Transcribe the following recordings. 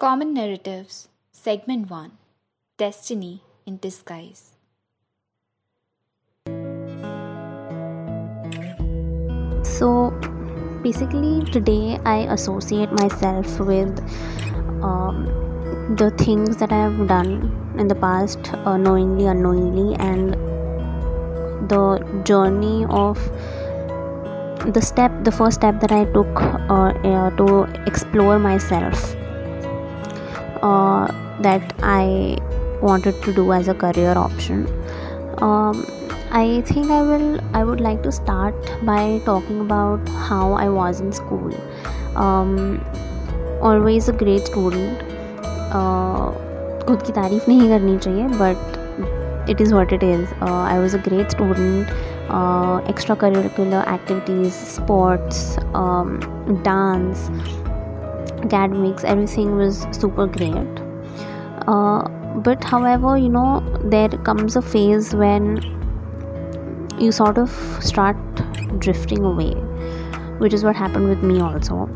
Common Narratives, Segment 1 Destiny in Disguise. So basically, today I associate myself with um, the things that I have done in the past, uh, knowingly, unknowingly, and the journey of the step, the first step that I took uh, uh, to explore myself uh, that I wanted to do as a career option. Um, I think I will. I would like to start by talking about how I was in school. Um, always a great student. Uh, खुद की तारीफ नहीं करनी चाहिए but it is what it is I was a great student extra curricular activities sports dance academics everything was super great. Uh, but however you know there comes a phase when you sort of start drifting away which is what happened with me also.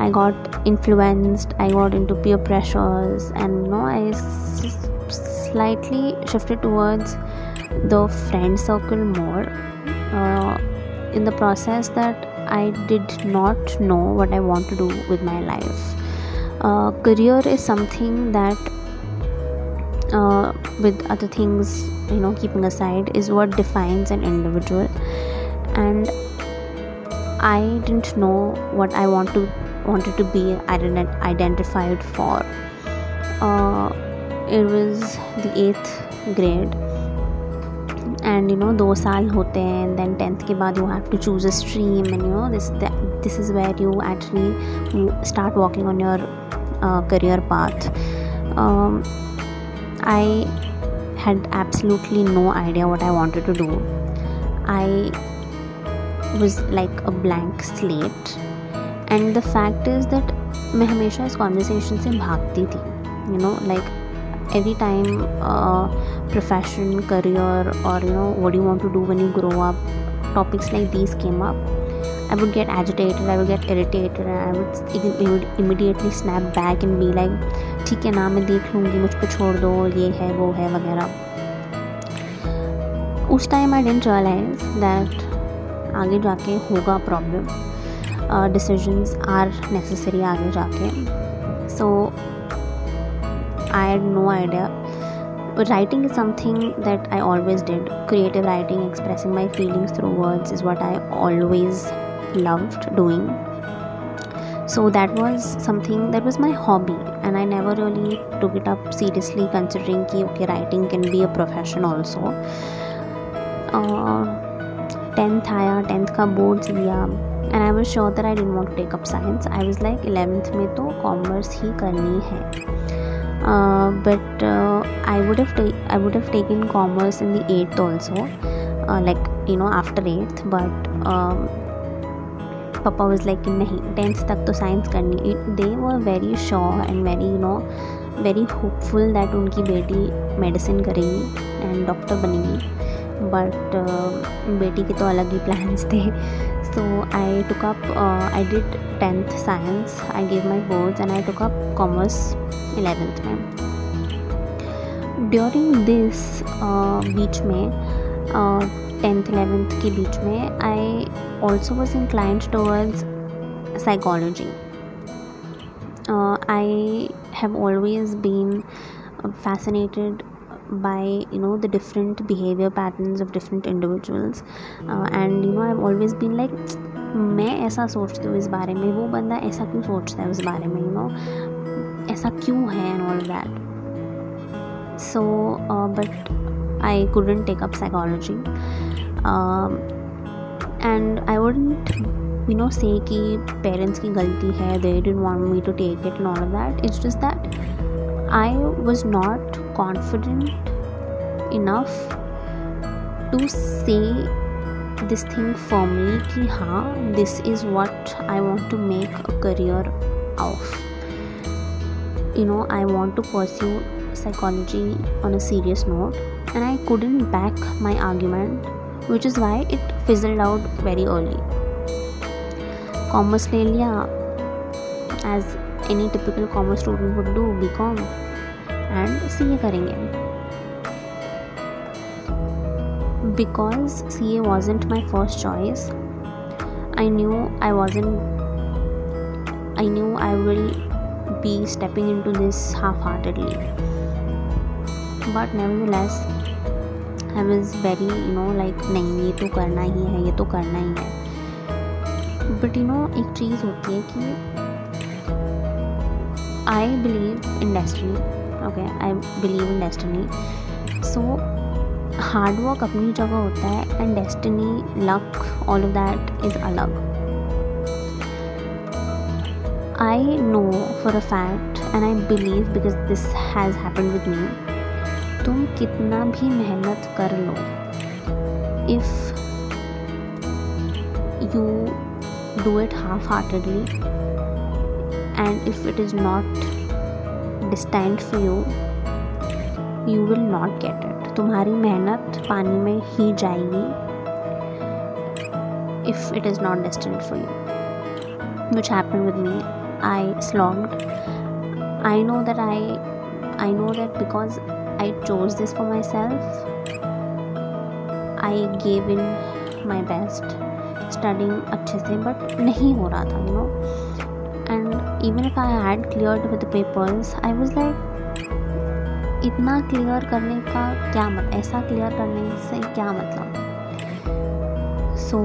I got influenced i got into peer pressures and you know slightly shifted towards the friend circle more uh, in the process that I did not know what I want to do with my life. Uh, career is something that, uh, with other things, you know, keeping aside, is what defines an individual. And I didn't know what I want to wanted to be ident- identified for. Uh, it was the eighth grade and you know दो साल होते हैं then tenth के बाद you have to choose a stream and you know this this is where you actually start working on your career path I had absolutely no idea what I wanted to do I was like a blank slate and the fact is that मैं हमेशा इस conversation से भागती थी you know like every time profession career और you know what you want to do when you grow up topics like these came up I would get agitated I would get irritated I would immediately snap back and be like ठीक है ना, मैं देख लूँगी, मुझको छोड़ दो, ये है, वो है, वगैरह। उस time I didn't realize that आगे जाके होगा प्रॉब्लम डिसीजन्स आर नेसेसरी आगे जाके। So I had no idea. But writing is something that I always did. Creative writing, expressing my feelings through words, is what I always loved doing. So that was something that was my hobby, and I never really took it up seriously, considering कि okay, writing can be a profession also. Tenth आया tenth का boards दिया and I was sure that I didn't want to take up science I was like eleventh में तो commerce ही करनी है uh, But uh, I would have ta- I would have taken commerce in the eighth also, uh, like you know after eighth. But um, Papa was like नहीं tenth तक तो science करनी they were very sure and very you know very hopeful that उनकी बेटी medicine करेगी and doctor बनेगी but बेटी के तो अलग ही प्लान्स थे so i took up uh, i did 10th science i gave my boards and i took up commerce 11th में ड्यूरिंग दिस बीच में टेंथ एलेवेंथ के बीच में I also was inclined towards psychology I have always been fascinated by you know the different behavior patterns of different individuals uh, and you know i've always been like मैं ऐसा सोचती हूँ इस बारे में वो बंदा ऐसा क्यों सोचता है उस बारे में यू नो ऐसा क्यों है and all that so but I couldn't take up psychology and I wouldn't you know say कि पेरेंट्स की गलती है they did want me to take it and all of that it's just that I was not confident enough to say this thing firmly कि हाँ this is what I want to make a career of. You know, I want to pursue psychology on a serious note, and I couldn't back my argument, which is why it fizzled out very early. Commerce ले लिया as any typical commerce student would do B com and C A करेंगे because C A wasn't my first choice I knew I wasn't I knew I will be stepping in to this half heartedly but nevertheless I was very you know like नहीं ये तो करना ही है ये तो करना ही है बट यू नो एक चीज़ होती है कि I believe in destiny okay I believe in destiny so Hard work अपनी जगह होता है and destiny luck all of that is अलग। I know for a fact and I believe because this has happen with me तुम कितना भी मेहनत कर लो। If you do it half heartedly and if it is not destined for you you will not get it तुम्हारी मेहनत पानी में ही जाएगी if it is not destined for you which happen with me I slogged I know that I I know that because I chose this for myself I gave in my best studying अच्छे से but नहीं हो रहा था you know and even if I had clear with papers I was like इतना clear करने का क्या मत ऐसा क्लियर करने से क्या मतलब सो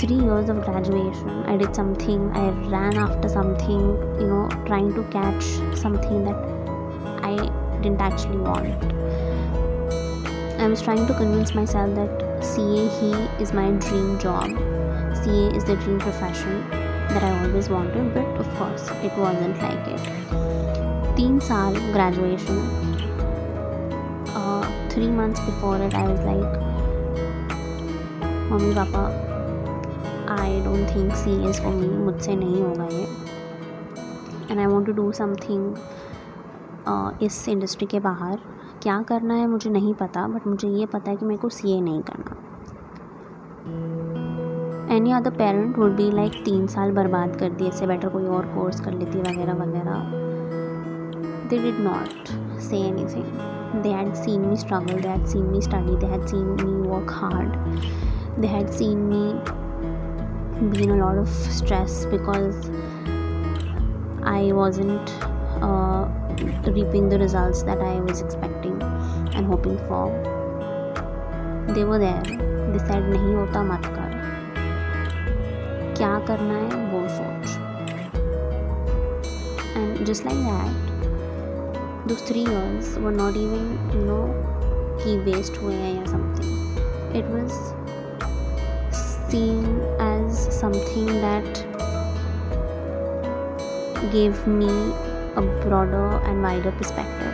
three years of graduation i did something i ran after something you know trying to catch something that i didn't actually want. I was trying to convince myself that CA he is my dream job. CA is the dream profession that I always wanted, but of course it wasn't like it. Saal graduation. Uh, three months before it, I was like, "Mommy, Papa, I don't think CA is for me. मुझसे नहीं होगा ये." And I want to do something इस industry के बाहर क्या करना है मुझे नहीं पता बट मुझे ये पता है कि मेरे को सी नहीं करना any other parent would be like तीन साल बर्बाद कर दिए, इससे बेटर कोई और कोर्स कर लेती, वगैरह वगैरह they did not say anything they had seen me struggle they had seen me study they had seen me work hard they had seen me be in a lot of stress because I wasn't reaping the results that I was expecting and hoping for. They were there. They नहीं होता मत क्या करना है वो सोच। And just like that दो three years वो नॉट इवन यू नो कि वेस्ट हुए हैं या something it was seen as something that give me a broader and wider perspective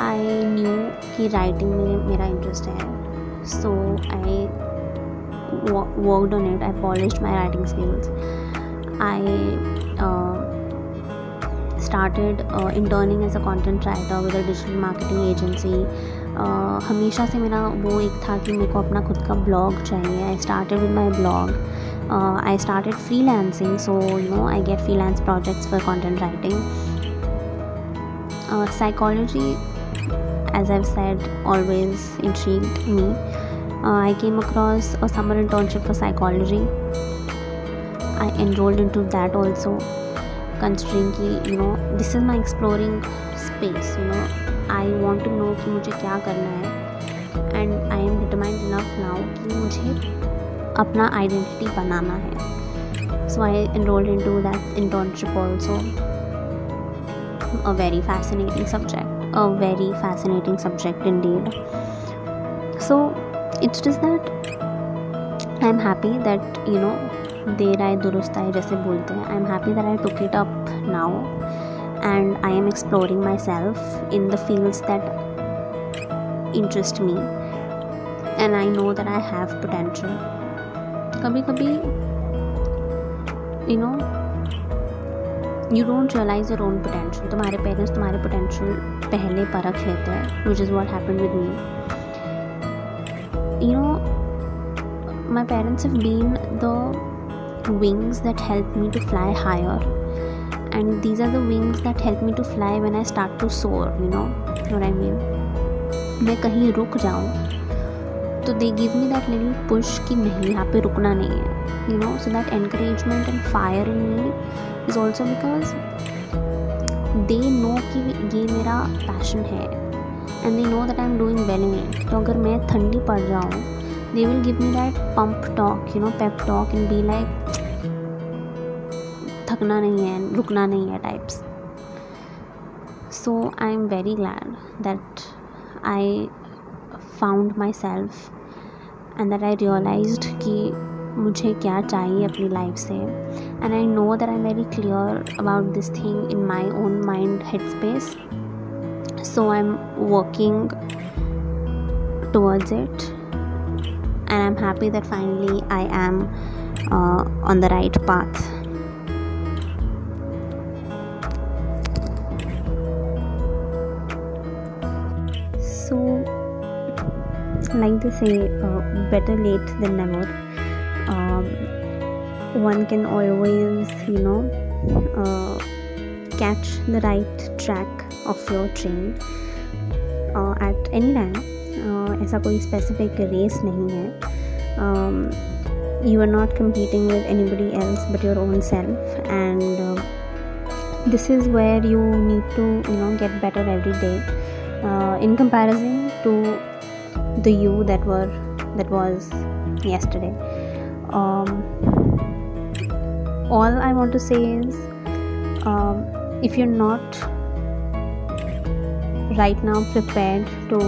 I knew कि राइटिंग में मेरा इंटरेस्ट है so I worked on it I polished my writing skills I uh, started uh, interning as a content writer with a digital marketing agency uh, हमेशा से मेरा वो एक था कि मेरे को अपना खुद का ब्लॉग चाहिए I started with my blog uh, I started freelancing, so you know I get freelance projects for content writing. Uh, psychology, as I've said, always intrigued me. I came across a summer internship for psychology I enrolled into that also considering की you know this is my exploring space you know I want to know कि मुझे क्या करना है and I am determined enough now कि मुझे अपना identity बनाना है so I enrolled into that internship also a very fascinating subject a very fascinating subject indeed so it's just that I am happy that you know देर आए, दुरुस्त आए, जैसे बोलते हैं। I am happy that I took it up now and I am exploring myself in the fields that interest me and I know that I have potential. कभी कभी you know you don't realize your own potential तुम्हारे parents तुम्हारे potential पहले परख लेते हैं which is what happen with me you know my parents have been the wings that help me to fly higher and these are the wings that help me to fly when I start to soar you know I mean मैं कहीं रुक जाऊँ तो they give me that little push कि नहीं, यहाँ पे रुकना नहीं है you know so that encouragement and fire in me is also because they know कि ये मेरा पैशन है। And they know that I am doing well in it तो अगर मैं ठंडी पड़ जाऊँ they will give me that pump talk you know pep talk and be like थकना नहीं है, रुकना नहीं है types so I am very glad that I found my self and that I realized कि मुझे क्या चाहिए अपनी लाइफ से. And I know that I am very clear about this thing in my own mind head space so I'm working towards it and I'm happy that finally I am uh, on the right path. So, like they say, uh, better late than never. Um, one can always, you know, uh, catch the right track of your train uh, at any time uh, ऐसा कोई specific race नहीं है you are not competing with anybody else but your own self and this is where you need to you know get better every day uh, in comparison to the you that were that was yesterday um, all i want to say is um, if you're not right now prepared to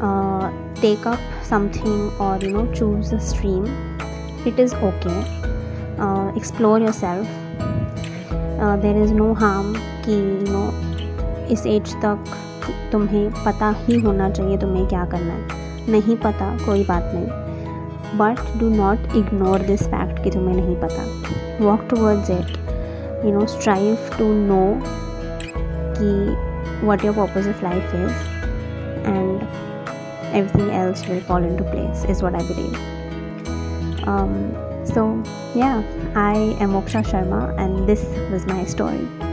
uh, take up something or you know choose a stream. It is okay. Uh, explore yourself. There is no harm कि you know इस age तक तुम्हें पता ही होना चाहिए तुम्हें क्या करना है। नहीं पता कोई बात नहीं। But do not ignore this fact कि तुम्हें नहीं पता। Walk towards it you know strive to know कि what your purpose of life is and everything else will fall into place is what i believe. Um, so yeah i am moksha sharma and this was my story.